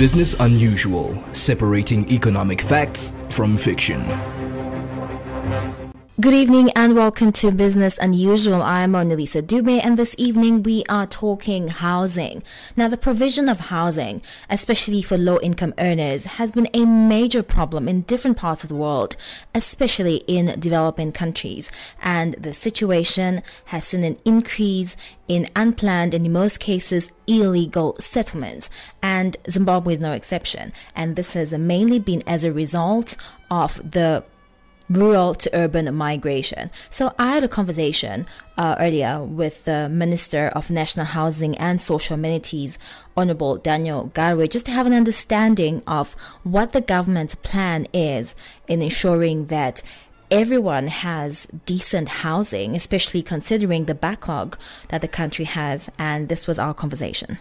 Business Unusual, separating economic facts from fiction. Good evening and welcome to Business Unusual. I'm Mona Lisa Dube and this evening we are talking housing. Now the provision of housing, especially for low income earners, has been a major problem in different parts of the world, especially in developing countries. And the situation has seen an increase in unplanned and in most cases illegal settlements. And Zimbabwe is no exception. And this has mainly been as a result of the rural to urban migration. So I had a conversation uh, earlier with the Minister of National Housing and Social Amenities, Honorable Daniel Garwe, just to have an understanding of what the government's plan is in ensuring that everyone has decent housing, especially considering the backlog that the country has. And this was our conversation.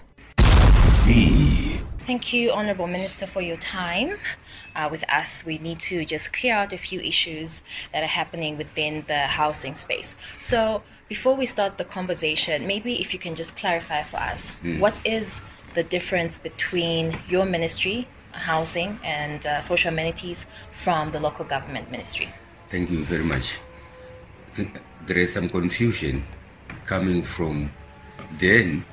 See. Thank you, Honorable Minister, for your time uh, with us. We need to just clear out a few issues that are happening within the housing space. So, before we start the conversation, maybe if you can just clarify for us Mm. what is the difference between your ministry, housing and uh, social amenities, from the local government ministry? Thank you very much. There is some confusion coming from then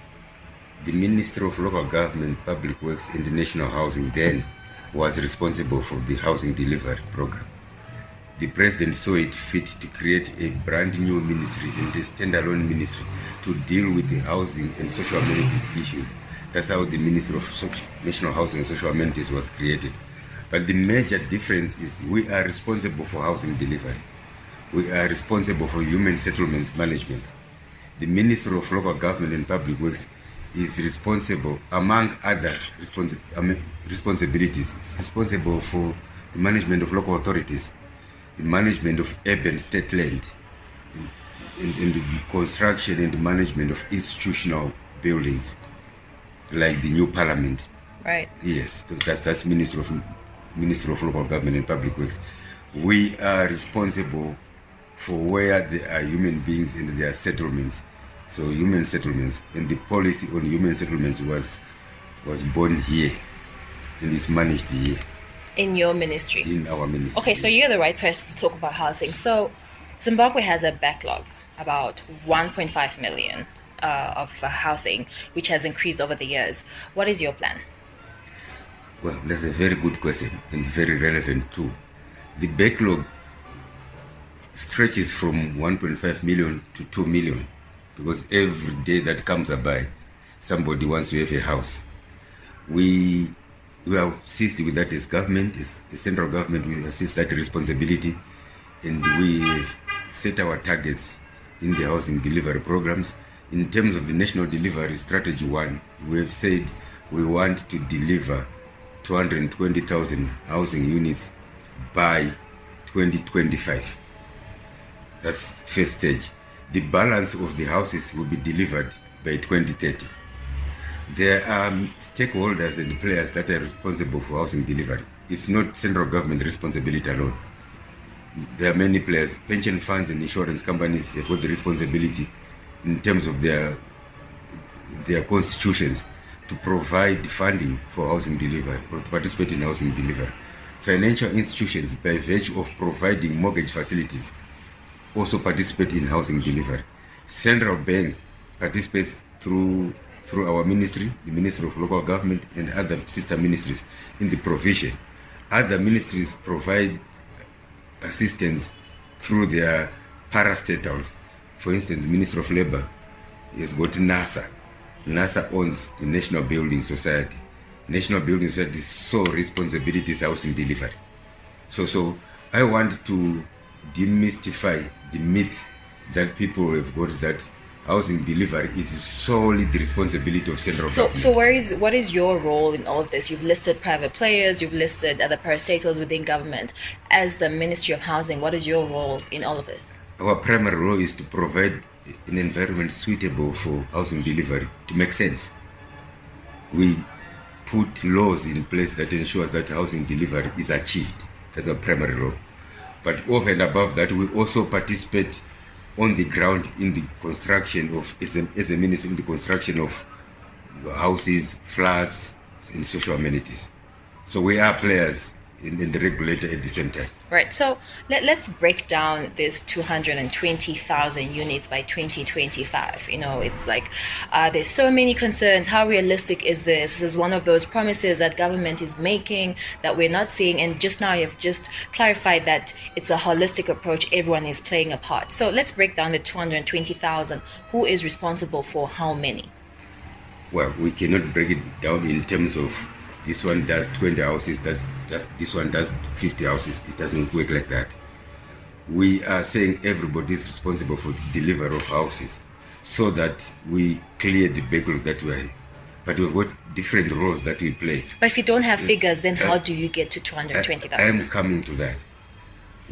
the Minister of Local Government, Public Works, and National Housing then was responsible for the housing delivery program. The president saw it fit to create a brand new ministry and a standalone ministry to deal with the housing and social amenities issues. That's how the Minister of National Housing and Social Amenities was created. But the major difference is we are responsible for housing delivery. We are responsible for human settlements management. The Minister of Local Government and Public Works is responsible, among other responsi- um, responsibilities, is responsible for the management of local authorities, the management of urban state land, and, and, and the construction and management of institutional buildings, like the new parliament. Right. Yes, th- that, that's Minister of Minister of Local Government and Public Works. We are responsible for where there are human beings and their settlements. So human settlements and the policy on human settlements was was born here and is managed here In your ministry? in our ministry. Okay, so you're the right person to talk about housing. So, Zimbabwe has a backlog about 1.5 million uh, of uh, housing, which has increased over the years. What is your plan? Well, that's a very good question and very relevant too. The backlog stretches from 1.5 million to 2 million because every day that comes by, somebody wants to have a house. We we are assist with that as government, as central government, we assist that responsibility, and we set our targets in the housing delivery programs. In terms of the national delivery strategy one, we have said we want to deliver 220,000 housing units by 2025. That's first stage. The balance of the houses will be delivered by 2030. There are stakeholders and players that are responsible for housing delivery. It's not central government responsibility alone. There are many players. Pension funds and insurance companies have got the responsibility in terms of their their constitutions to provide funding for housing delivery or to participate in housing delivery. Financial institutions, by virtue of providing mortgage facilities, also participate in housing delivery. Central Bank participates through through our ministry, the Ministry of Local Government, and other sister ministries in the provision. Other ministries provide assistance through their parastatals. For instance, Minister of Labour has got NSSA. NSSA owns the National Building Society. National Building Society's sole responsibility is housing delivery. So, so I want to demystify the myth that people have got that housing delivery is solely the responsibility of central So, government. so where is what is your role in all of this? You've listed private players, you've listed other parastatals within government. As the Ministry of Housing, what is your role in all of this? Our primary role is to provide an environment suitable for housing delivery to make sense. We put laws in place that ensures that housing delivery is achieved. That's our primary role. But over and above that, we also participate on the ground in the construction of, as a, as a minister, in the construction of houses, flats, and social amenities. So we are players in, in the regulator at the same time. Right. So let, let's break down this 220,000 units by 2025. You know, it's like uh, there's so many concerns. How realistic is this? This is one of those promises that government is making that we're not seeing. And just now you've just clarified that it's a holistic approach. Everyone is playing a part. So let's break down the 220,000. Who is responsible for how many? Well, we cannot break it down in terms of this one does 20 houses, does, does, this one does 50 houses. It doesn't work like that. We are saying everybody is responsible for the delivery of houses so that we clear the backlog that we are but we've got different roles that we play. But if you don't have figures, then how uh, do you get to 220,000? I am coming to that.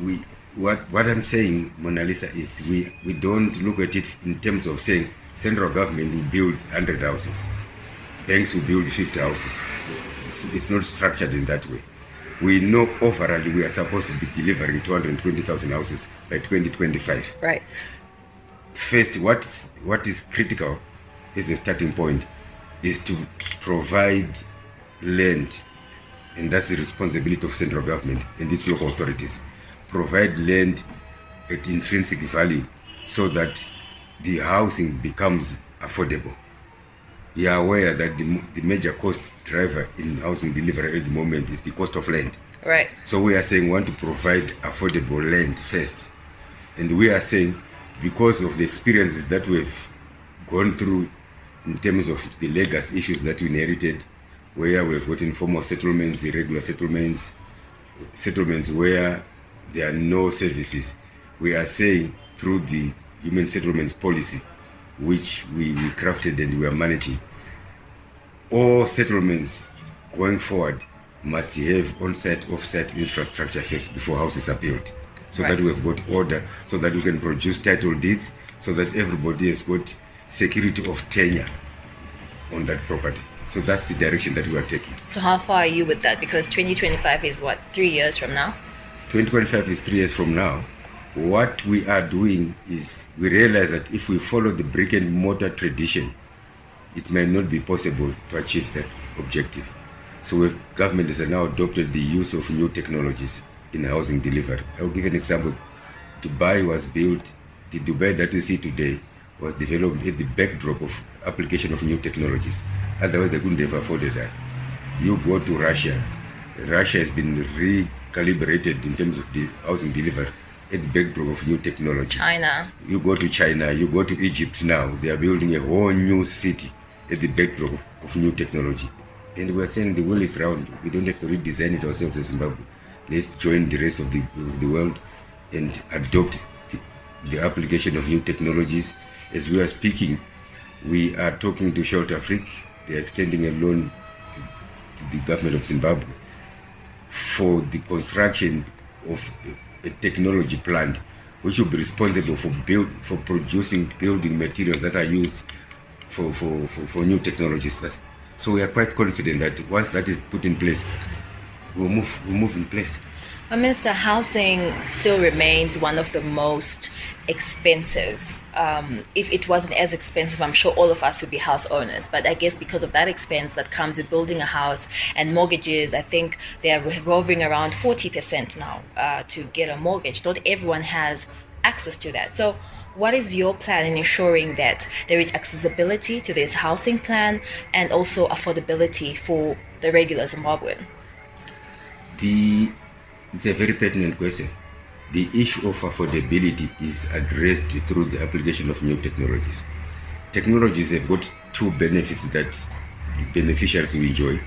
We what what I'm saying, Mona Lisa, is we we don't look at it in terms of saying central government will build 100 houses, banks will build 50 houses it's, it's not structured in that way. We know overall we are supposed to be delivering 220,000 houses by 2025. Right. First, what is, what is critical is the starting point is to provide land, and that's the responsibility of central government and its local authorities. Provide land at intrinsic value so that the housing becomes affordable you are aware that the, the major cost driver in housing delivery at the moment is the cost of land. Right. So we are saying we want to provide affordable land first. And we are saying because of the experiences that we've gone through in terms of the legacy issues that we inherited, where we've got informal settlements, irregular settlements, settlements where there are no services, we are saying through the human settlements policy which we, we crafted and we are managing. All settlements going forward must have on-site, off-site infrastructure first before houses are built. So right. that we've got order, so that we can produce title deeds, so that everybody has got security of tenure on that property. So that's the direction that we are taking. So how far are you with that? Because 2025 is what, three years from now? 2025 is three years from now what we are doing is we realize that if we follow the brick and mortar tradition, it may not be possible to achieve that objective. So government has now adopted the use of new technologies in housing delivery. I'll give an example. Dubai was built, the Dubai that you see today was developed at the backdrop of application of new technologies. Otherwise, they couldn't have afforded that. You go to Russia, Russia has been recalibrated in terms of the housing delivery at the backdrop of new technology. China. You go to China, you go to Egypt now, they are building a whole new city at the backdrop of new technology. And we're saying the world is round. We don't have to redesign it ourselves as Zimbabwe. Let's join the rest of the, of the world and adopt the, the application of new technologies. As we are speaking, we are talking to Shelter Afrique. They're extending a loan to, to the government of Zimbabwe for the construction of a technology plant which will be responsible for build for producing building materials that are used for, for, for, for new technologies. That's, so we are quite confident that once that is put in place, we'll move, we'll move in place. Minister, housing still remains one of the most expensive. Um, if it wasn't as expensive, I'm sure all of us would be house owners. But I guess because of that expense that comes with building a house and mortgages, I think they are roving around 40% now uh, to get a mortgage. Not everyone has access to that. So, what is your plan in ensuring that there is accessibility to this housing plan and also affordability for the regular Zimbabwean? The it's a very pertinent question the issue of affordability is addressed through the application of new technologies. Technologies have got two benefits that the beneficiaries will enjoy.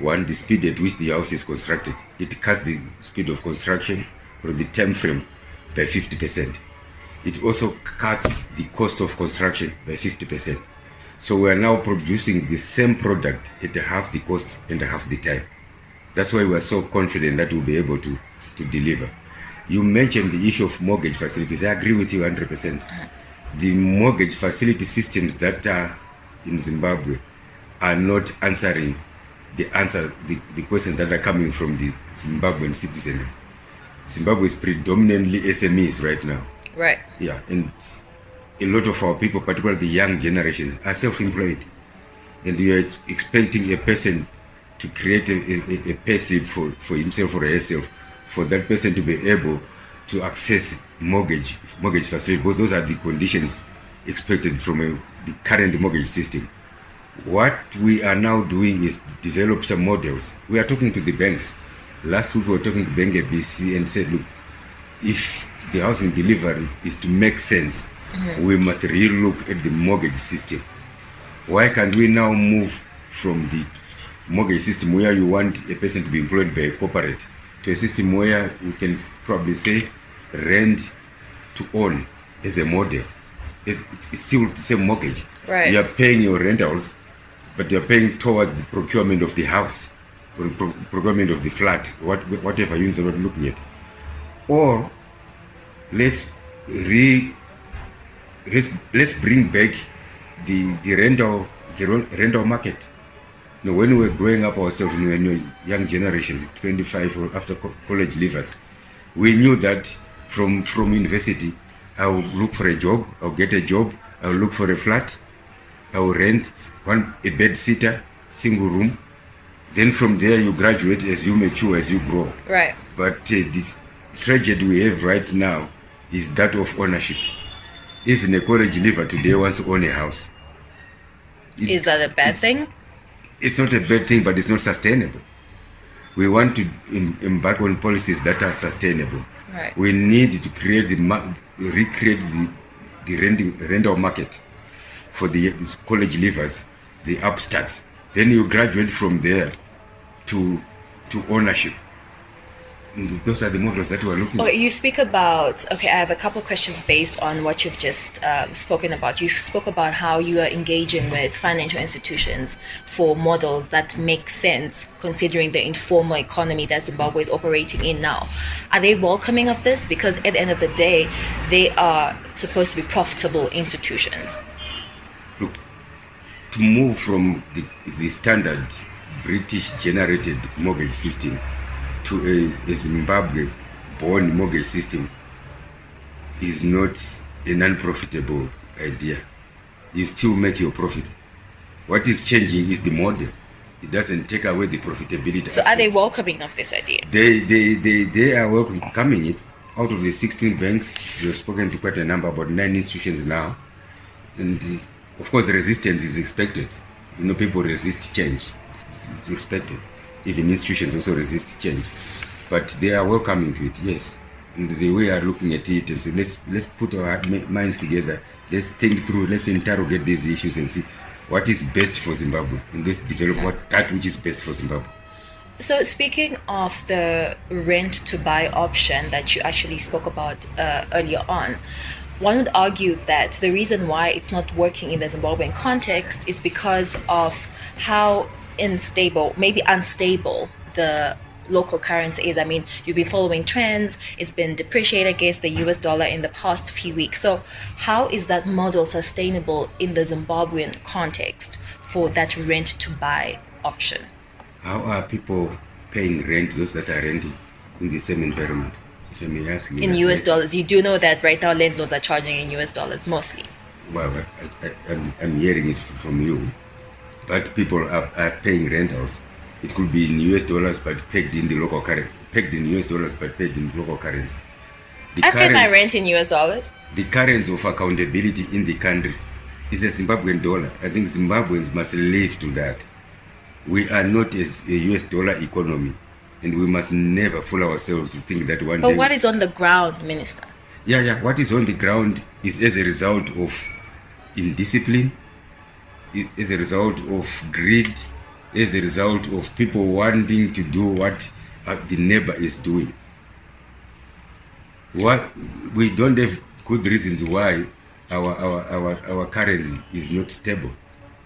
One, the speed at which the house is constructed. It cuts the speed of construction or the time frame by 50%. It also cuts the cost of construction by 50%. So we are now producing the same product at half the cost and half the time. That's why we are so confident that we'll be able to, to deliver. You mentioned the issue of mortgage facilities. I agree with you 100%. The mortgage facility systems that are in Zimbabwe are not answering the answer the, the questions that are coming from the Zimbabwean citizen. Zimbabwe is predominantly SMEs right now. Right. Yeah, and a lot of our people, particularly the young generations, are self-employed, and you are expecting a person to create a, a, a pay slip for, for himself or herself, for that person to be able to access mortgage mortgage facility, because those are the conditions expected from a, the current mortgage system. What we are now doing is develop some models. We are talking to the banks. Last week we were talking to Bank ABC and said, look, if the housing delivery is to make sense, mm-hmm. we must relook at the mortgage system. Why can't we now move from the mortgage system where you want a person to be employed by a corporate to a system where we can probably say rent to own as a model? It's, it's still the same mortgage. Right. You are paying your rentals, but you're paying towards the procurement of the house or the pro- procurement of the flat, what, whatever unit you're looking at. Or let's re let's, let's bring back the the rental the rental market. Know, when we were growing up ourselves, when we were young generations, 25 or after co- college leavers, we knew that from from university, I will look for a job, I'll get a job, I'll look for a flat, I'll rent one a bed sitter, single room. Then from there you graduate as you mature, as you grow. Right. But uh, the tragedy we have right now is that of ownership. Even a college leaver today wants to own a house. It- Is that a bad thing? It's not a bad thing, but it's not sustainable. We want to em- embark on policies that are sustainable. Right. We need to create the mar- recreate the the renting rental market for the college leavers, the upstarts. Then you graduate from there to to ownership. Those are the models that we are looking. Okay, you speak about. Okay, I have a couple of questions based on what you've just um, spoken about. You spoke about how you are engaging with financial institutions for models that make sense considering the informal economy that Zimbabwe is operating in now. Are they welcoming of this? Because at the end of the day, they are supposed to be profitable institutions. look to move from the, the standard british generated mortgage system to a, a zimbabwe born mortgage system is not a non-profitable idea. You still make your profit. What is changing is the model. It doesn't take away the profitability So, are they welcoming of this idea? they they they, they are welcoming it. Out of the 16 banks we've spoken to quite a number about nine institutions now. And of course resistance is expected. You know people resist change. It's, it's expected even institutions also resist change. But they are welcoming to it yes. And the way are looking at it and say let's let's put our minds together. Let's think through let's interrogate these issues and see what is best for zimbabwe. And let's develop what that which is best for zimbabwe. So, speaking of the rent to buy option that you actually spoke about uh, earlier on, one would argue that the reason why it's not working in the Zimbabwean context is because of how unstable, maybe unstable, the local currency is. I mean, you've been following trends, it's been depreciated against the US dollar in the past few weeks. So, how is that model sustainable in the Zimbabwean context for that rent to buy option? How are people paying rent, those that are renting in the same environment? If I may ask you. in US question. dollars. You do know that right now landlords are charging in US dollars mostly. Well, I, I, I'm, I'm hearing it from you. But people are, are paying rentals. It could be in US dollars, but pegged in the local currency. Pegged in US dollars, but pegged in local currency. The I pay my rent in US dollars. the currency of accountability in the country is a Zimbabwean dollar. I think Zimbabweans must live to that. We are not a, a US dollar economy, and we must never fool ourselves to think that one But day. what is on the ground, Minister? yeah, yeah. What is on the ground is as a result of indiscipline, i- as a result of greed, as a result of people wanting to do what uh, the neighbor is doing. What we don't have good reasons why our our our, our currency is not stable.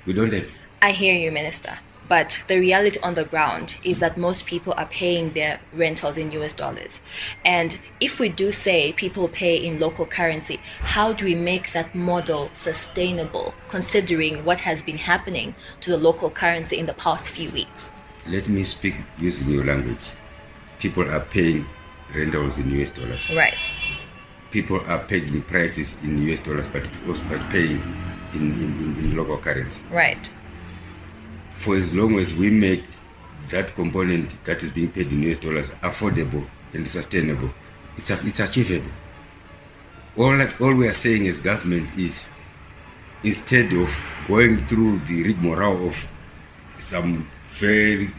We don't have. I hear you, Minister. But the reality on the ground is that most people are paying their rentals in US dollars. And if we do say people pay in local currency, how do we make that model sustainable considering what has been happening to the local currency in the past few weeks? Let me speak using your language. People are paying rentals in US dollars. Right. people are paying prices in US dollars, but also paying in, in, in, in local currency. Right. For as long as we make that component that is being paid in US dollars affordable and sustainable. It's, it's achievable. All, all we are saying as government is instead of going through the rigmarole of some very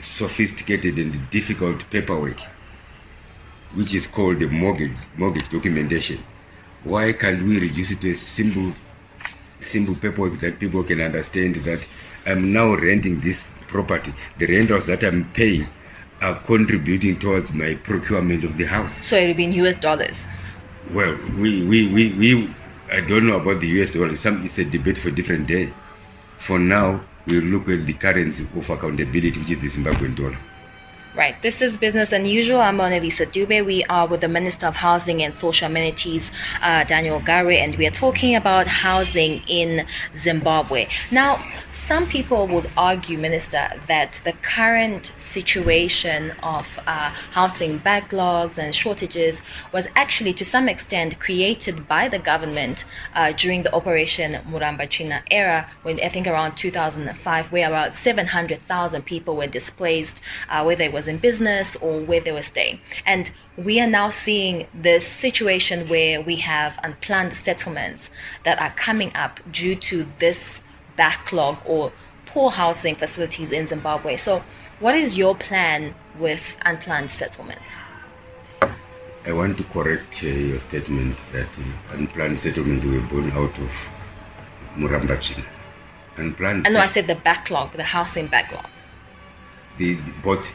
sophisticated and difficult paperwork, which is called the mortgage, mortgage documentation, why can't we reduce it to a simple, simple paperwork that people can understand that I'm now renting this property. The rentals that I'm paying are contributing towards my procurement of the house. So it'll be in US dollars. Well, we, we, we, we I don't know about the US dollar. Some, it's a debate for a different day. For now, we look at the currency of accountability, which is the Zimbabwean dollar. Right. This is Business Unusual. I'm Mona Lisa Dube. We are with the Minister of Housing and Social Amenities, uh, Daniel Garwe, and we are talking about housing in Zimbabwe. Now, some people would argue, Minister, that the current situation of uh, housing backlogs and shortages was actually to some extent created by the government uh, during the Operation Murambatsvina era, when I think around 2005, where about 700,000 people were displaced, uh, whether it was in business or where they were staying. And we are now seeing this situation where we have unplanned settlements that are coming up due to this backlog or poor housing facilities in Zimbabwe. So, what is your plan with unplanned settlements? I want to correct uh, your statement that uh, unplanned settlements were born out of Murambatsvina. Unplanned. I know I said the backlog, the housing backlog. The, the both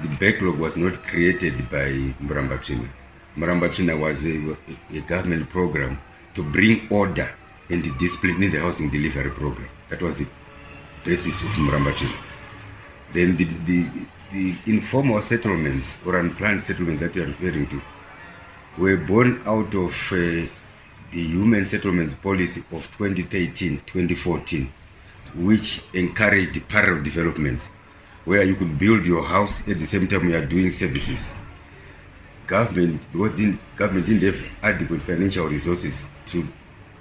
the backlog was not created by Murambatsvina. Murambatsvina was a, a government program to bring order and discipline in the housing delivery program. That was the basis of Murambatsvina. Then the, the, the informal settlements or unplanned settlements that you are referring to were born out of uh, the human settlements policy of 2013-2014, which encouraged parallel developments where you could build your house at the same time you are doing services. Government, didn't, government didn't have adequate financial resources to,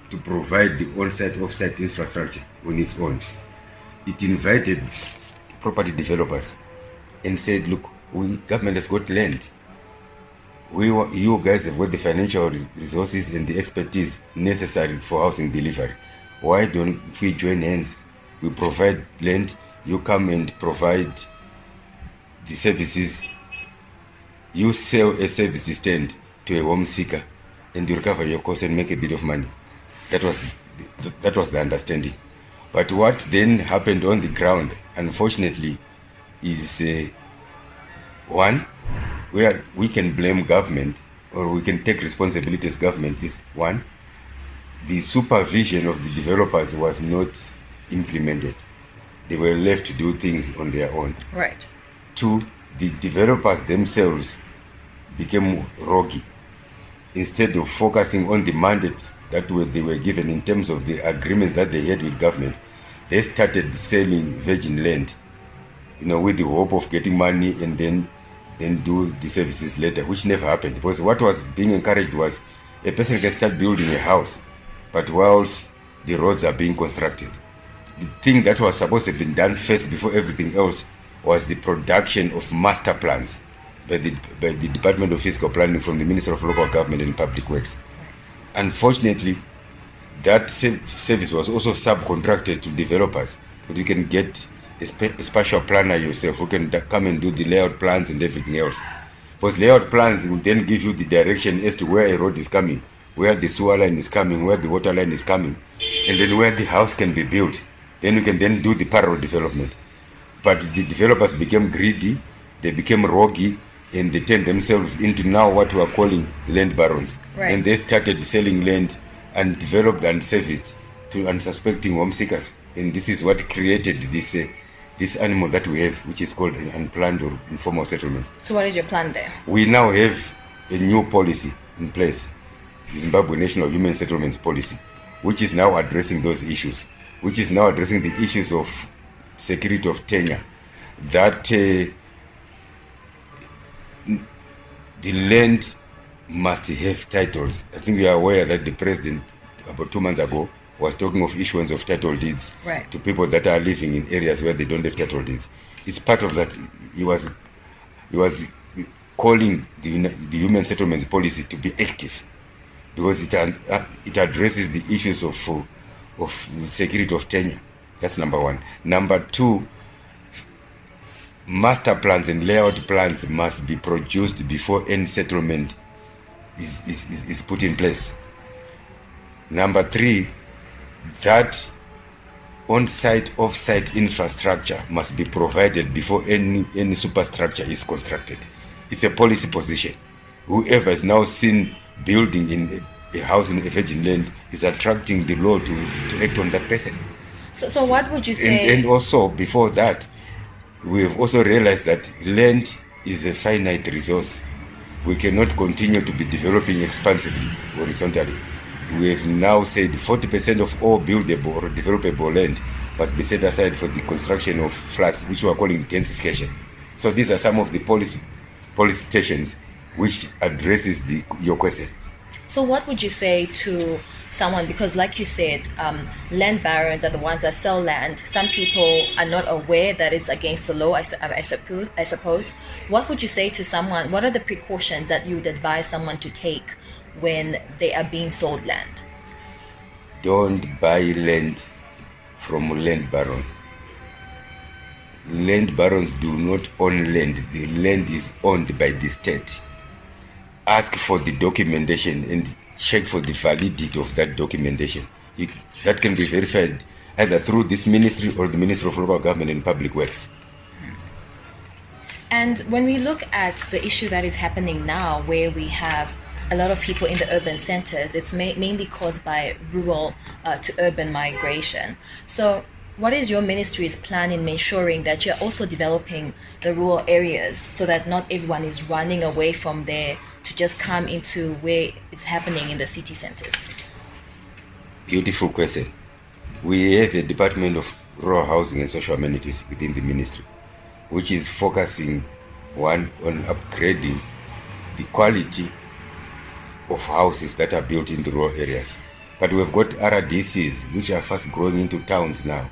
to provide the on-site, off-site infrastructure on its own. It invited property developers and said, look, we, government has got land. We, you guys have got the financial resources and the expertise necessary for housing delivery. Why don't we join hands? We provide land, you come and provide the services. You sell a service stand to a home seeker and you recover your cost and make a bit of money. That was the, that was the understanding. But what then happened on the ground, unfortunately, is uh, one where we can blame government or we can take responsibility as government is one the supervision of the developers was not implemented they were left to do things on their own. Right. Two, the developers themselves became rocky. Instead of focusing on the mandate that were, they were given in terms of the agreements that they had with government, they started selling virgin land, you know, with the hope of getting money and then then do the services later, which never happened. Because what was being encouraged was a person can start building a house, but whilst the roads are being constructed, the thing that was supposed to have been done first before everything else was the production of master plans by the, by the Department of Physical Planning from the Minister of Local Government and Public Works. Unfortunately, that service was also subcontracted to developers. But you can get a, spe- a planner yourself who can da- come and do the layout plans and everything else. Because layout plans will then give you the direction as to where a road is coming, where the sewer line is coming, where the water line is coming, and then where the house can be built then you can then do the parallel development. But the developers became greedy, they became rocky, and they turned themselves into now what we are calling land barons. Right. And they started selling land and developed and serviced to unsuspecting home seekers. And this is what created this uh, this animal that we have, which is called unplanned or informal settlements. So, what is your plan there? We now have a new policy in place, the Zimbabwe National Human Settlements Policy, which is now addressing those issues which is now addressing the issues of security of tenure, that uh, the land must have titles. I think we are aware that the president, about two months ago, was talking of issuance of title deeds Right. to people that are living in areas where they don't have title deeds. It's part of that. He was, he was calling the, the human settlements policy to be active because it, uh, it addresses the issues of, uh, of security of tenure. That's number one. Number two, master plans and layout plans must be produced before any settlement is, is, is, put in place. Number three, that on-site, off-site infrastructure must be provided before any, any superstructure is constructed. It's a policy position. Whoever is now seen building in a, house in a virgin land is attracting the law to, to act on that person. So, so what would you And, say? and also, before that, we have also realized that land is a finite resource. We cannot continue to be developing expansively, horizontally. We have now said 40% of all buildable or developable land must be set aside for the construction of flats, which we are calling densification. So these are some of the policy, policy stations which addresses the, your question. So, what would you say to someone? Because, like you said, um, land barons are the ones that sell land. Some people are not aware that it's against the law. I. I suppose. What would you say to someone? What are the precautions that you would advise someone to take when they are being sold land? don't buy land from land barons. Land barons do not own land. The land is owned by the state. Ask for the documentation and check for the validity of that documentation. That can be verified either through this ministry or the Ministry of Local Government and Public Works. And when we look at the issue that is happening now, where we have a lot of people in the urban centers, it's ma- mainly caused by rural uh, to urban migration. So, what is your ministry's plan in ensuring that you're also developing the rural areas so that not everyone is running away from there to just come into where it's happening in the city centers? Beautiful question. We have a Department of Rural Housing and Social Amenities within the ministry, which is focusing one on upgrading the quality of houses that are built in the rural areas. But we've got RDCs, which are fast growing into towns now.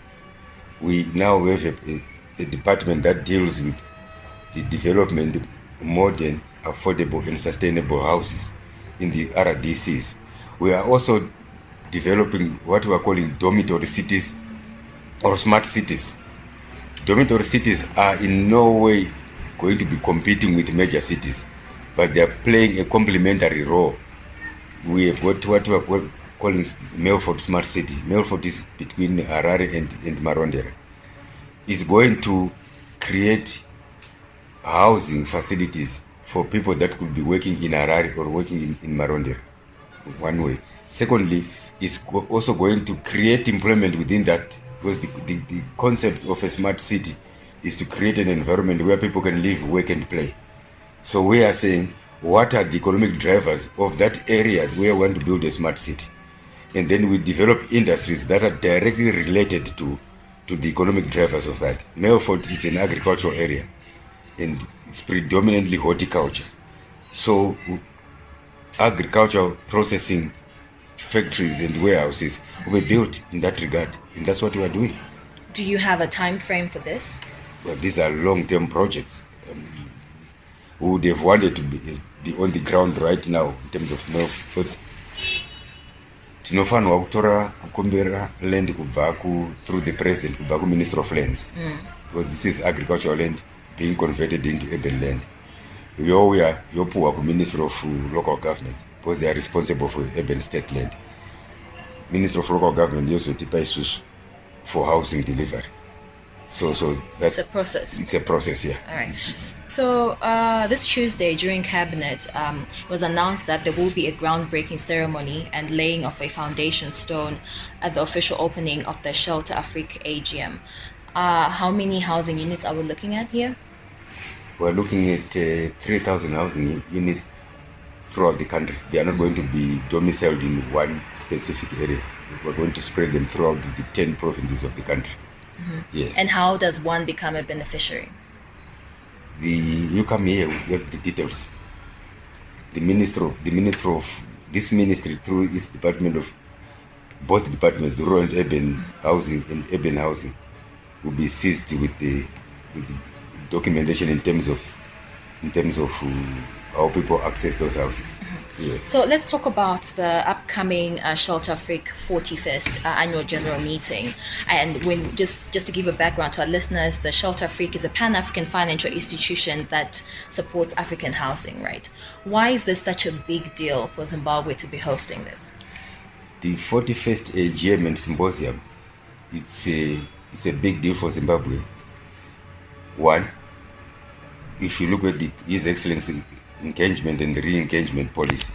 We now have a, a, a department that deals with the development modern, affordable, and sustainable houses in the RDCs. We are also developing what we are calling dormitory cities or smart cities. Dormitory cities are in no way going to be competing with major cities, but they are playing a complementary role. We have got what we are calling Melfort Smart City. Melfort is between Harare and, and Marondera. Is going to create housing facilities for people that could be working in Harare or working in, in Marondera one way. Secondly, is also going to create employment within that because the, the, the concept of a smart city is to create an environment where people can live, work, and play. So we are saying, what are the economic drivers of that area where we want to build a smart city? And then we develop industries that are directly related to, to the economic drivers of that. Melfort is an agricultural area and it's predominantly horticulture. So agricultural processing factories and warehouses were built in that regard, and that's what we are doing. Do you have a time frame for this? Well, these are long-term projects. Um, we would have wanted to be, be on the ground right now in terms of Melf, because tinofanirwa kutora kukumbira land kubva ku through the president kubva kuminister of lands because this is agricultural land being converted into urban land youya yopuhwa Minister of local government because they are responsible for urban state land minister of local government yozotipa isusu for housing delivery so so that's It's a process. it's a process yeah All right. So uh, this Tuesday during cabinet, um, was announced that there will be a groundbreaking ceremony and laying of a foundation stone at the official opening of the Shelter Afrique AGM. Uh, how many housing units are we looking at here? We're looking at uh, 3000 housing units throughout the country. They are not going to be domiciled in one specific area. We're going to spread them throughout the 10 provinces of the country. Yes. And how does one become a beneficiary? the you come here we have the details. The minister the minister of this ministry through its department of both departments, rural and urban housing and urban housing, will be seized with the with the documentation in terms of in terms of uh, how people access those houses. Yes. So let's talk about the upcoming uh, Shelter Afrique 41st uh, annual general meeting. And when just just to give a background to our listeners, the Shelter Afrique is a Pan-African financial institution that supports African housing. Right? Why is this such a big deal for Zimbabwe to be hosting this? The 41st AGM and symposium, it's a it's a big deal for Zimbabwe. One, if you look at the, His Excellency engagement and re-engagement policy.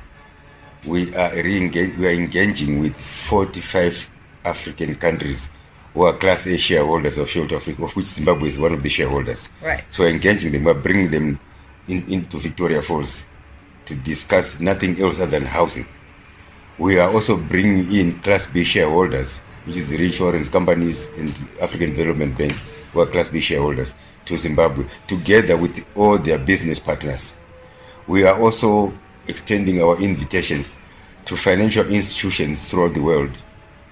We are re-engage, we are engaging with 45 African countries who are Class A shareholders of Shelter Africa, of which Zimbabwe is one of the shareholders. Right. So engaging them, we're bringing them in, into Victoria Falls to discuss nothing else other than housing. We are also bringing in Class B shareholders, which is the insurance companies and African Development Bank, who are Class B shareholders, to Zimbabwe, together with all their business partners we are also extending our invitations to financial institutions throughout the world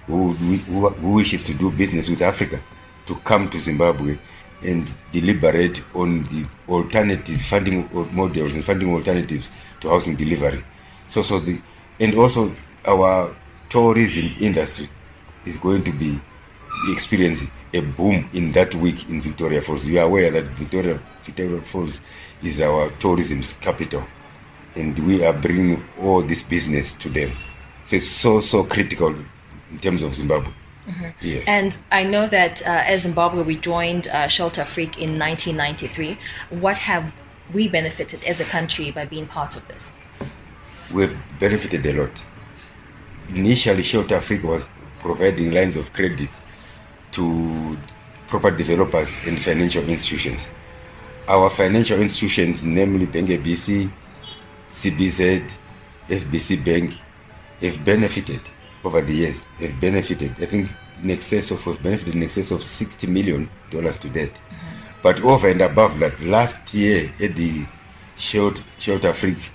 who, who, who wishes to do business with Africa to come to Zimbabwe and deliberate on the alternative funding models and funding alternatives to housing delivery. So, so the and also our tourism industry is going to be experiencing a boom in that week in Victoria Falls. You are aware that Victoria Victoria Falls is our tourism capital, and we are bringing all this business to them. So it's so so critical in terms of Zimbabwe. Mm-hmm. Yes. And I know that uh, as Zimbabwe, we joined uh, Shelter Afrique in 1993. What have we benefited as a country by being part of this? We've benefited a lot. Initially, Shelter Afrique was providing lines of credit to property developers and financial institutions our financial institutions, namely Bank ABC, CBZ, FBC Bank, have benefited over the years. Have benefited, I think, in excess of, have benefited in excess of $60 million to date. Mm-hmm. But over and above that, last year at the Shelter, Shelter Afrique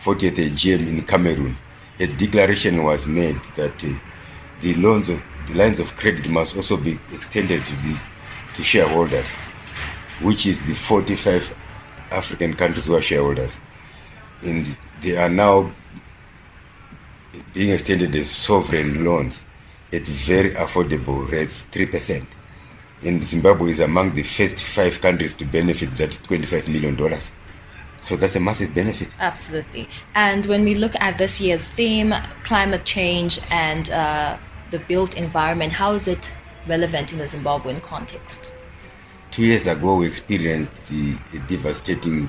40th AGM in Cameroon, a declaration was made that uh, the loans of the lines of credit must also be extended to the to shareholders which is the 45 African countries who are shareholders. And they are now being extended as sovereign loans at very affordable rates, 3%. And Zimbabwe is among the first five countries to benefit that $25 million. So that's a massive benefit. Absolutely. And when we look at this year's theme, climate change and uh, the built environment, how is it relevant in the Zimbabwean context? Two years ago, we experienced the, a devastating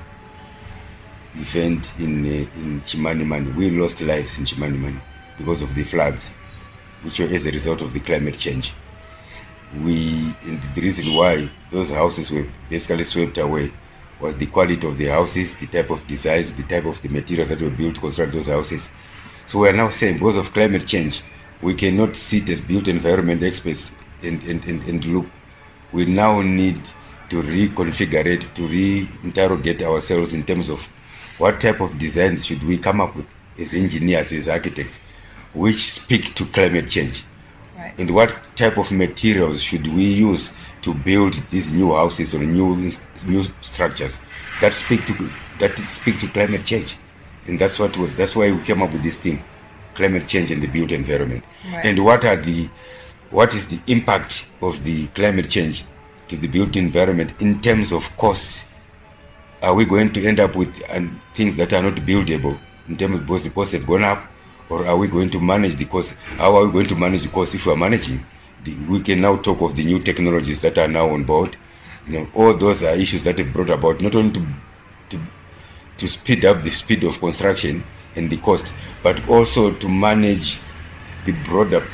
event in uh, in Chimanimani. We lost lives in Chimanimani because of the floods, which were as a result of the climate change. We and the reason why those houses were basically swept away was the quality of the houses, the type of designs, the type of the materials that were built to construct those houses. So we are now saying because of climate change, we cannot sit as built environment experts and, and, and, and look. We now need to reconfigure it, to reinterrogate ourselves in terms of what type of designs should we come up with as engineers, as architects, which speak to climate change. Right. And what type of materials should we use to build these new houses or new new structures that speak to that speak to climate change? And that's what we, that's why we came up with this thing, climate change and the built environment. Right. And what are the what is the impact of the climate change to the built environment in terms of costs? Are we going to end up with um, things that are not buildable in terms of both the costs have gone up, or are we going to manage the cost? How are we going to manage the cost if we are managing? The, we can now talk of the new technologies that are now on board. You know, all those are issues that have brought about not only to to to speed up the speed of construction and the cost, but also to manage the broader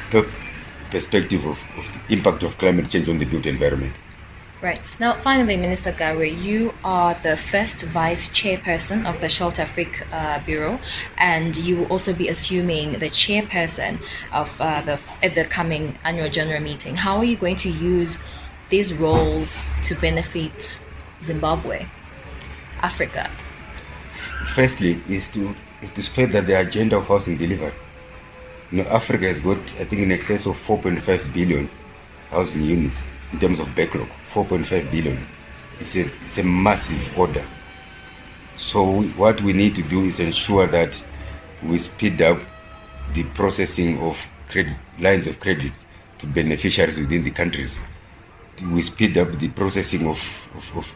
perspective of, of the impact of climate change on the built environment. Right. Now, finally, Minister Garwe, you are the first vice chairperson of the Shelter Afrique uh, Bureau, and you will also be assuming the chairperson of uh, the at the coming annual general meeting. How are you going to use these roles to benefit Zimbabwe, Africa? Firstly, is to is to spread the agenda of housing delivery. You know, Africa has got, I think, in excess of 4.5 billion housing units in terms of backlog. 4.5 billion. It's a, it's a massive order. So we, what we need to do is ensure that we speed up the processing of credit lines of credit to beneficiaries within the countries. We speed up the processing of, of, of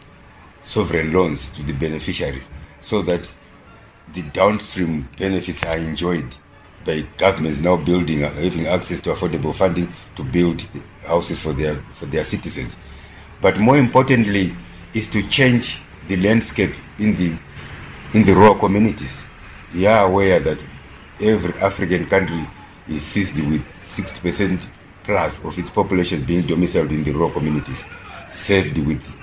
sovereign loans to the beneficiaries so that the downstream benefits are enjoyed by governments now building uh, having access to affordable funding to build houses for their for their citizens. But more importantly is to change the landscape in the in the rural communities. You are aware that every african country is seized with 60% plus of its population being domiciled in the rural communities served with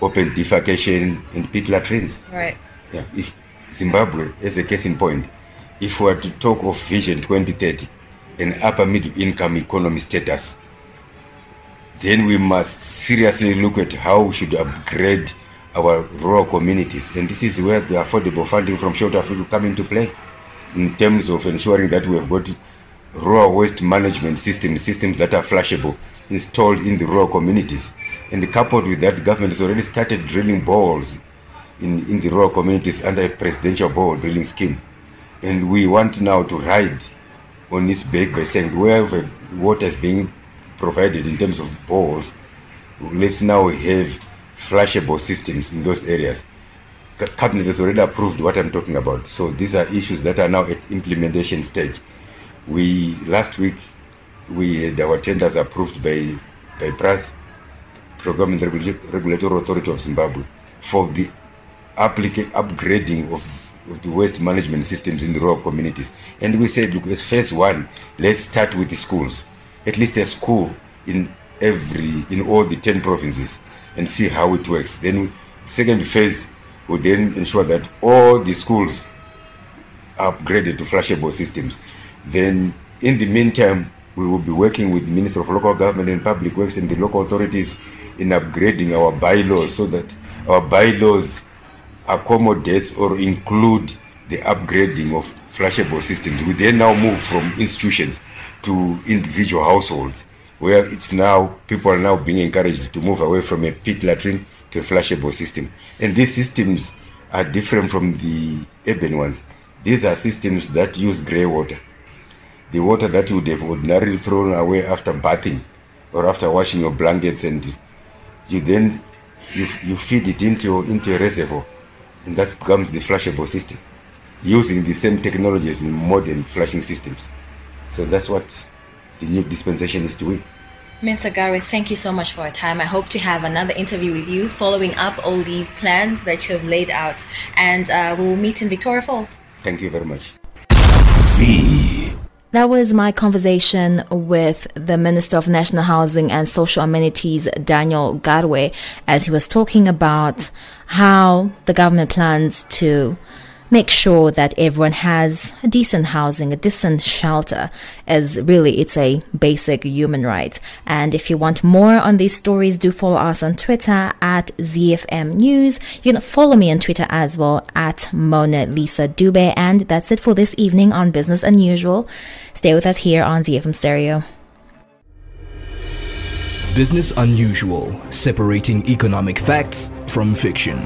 open defecation and pit latrines right. Yeah if zimbabwe as a case in point if we are to talk of vision 2030 an upper middle income economy status then we must seriously look at how we should upgrade our rural communities. And this is where the affordable funding from shelter africa come into play in terms of ensuring that we have got rural waste management systems systems that are flashable installed in the rural communities. And coupled with that government has already started drilling balls in, in the rural communities under a presidential bore drilling scheme. And we want now to ride on this back by saying wherever water is being provided in terms of balls let's now have flashable systems in those areas. The cabinet has already approved what i'm talking about. So these are issues that are now at implementation stage. We last week we had our tenders approved by by PRAZ program and regulatory authority of zimbabwe for the applica- upgrading of of the waste management systems in the rural communities. And we said, look, as phase one, let's start with the schools, at least a school in every, in all the 10 provinces and see how it works. Then second phase will then ensure that all the schools are upgraded to flashable systems. Then in the meantime, we will be working with Minister of Local Government and Public Works and the local authorities in upgrading our bylaws so that our bylaws accommodates or include the upgrading of flushable systems. We then now move from institutions to individual households, where it's now people are now being encouraged to move away from a pit latrine to a flushable system. And these systems are different from the urban ones. These are systems that use grey water. The water that you would have ordinarily thrown away after bathing or after washing your blankets and you then you, you feed it into, into a reservoir and that becomes the flashable system using the same technology as in modern flashing systems. So that's what the new dispensation is doing. Mr. Garwe, thank you so much for your time. I hope to have another interview with you following up all these plans that you have laid out. And uh, we'll meet in Victoria Falls. Thank you very much. Z. That was my conversation with the Minister of National Housing and Social Amenities, Daniel Garwe, as he was talking about how the government plans to make sure that everyone has a decent housing, a decent shelter, as really it's a basic human right. And if you want more on these stories, do follow us on Twitter at ZFM News. You can follow me on Twitter as well at Mona Lisa Dube. And that's it for this evening on Business Unusual. Stay with us here on ZFM Stereo. Business Unusual, separating economic facts from fiction.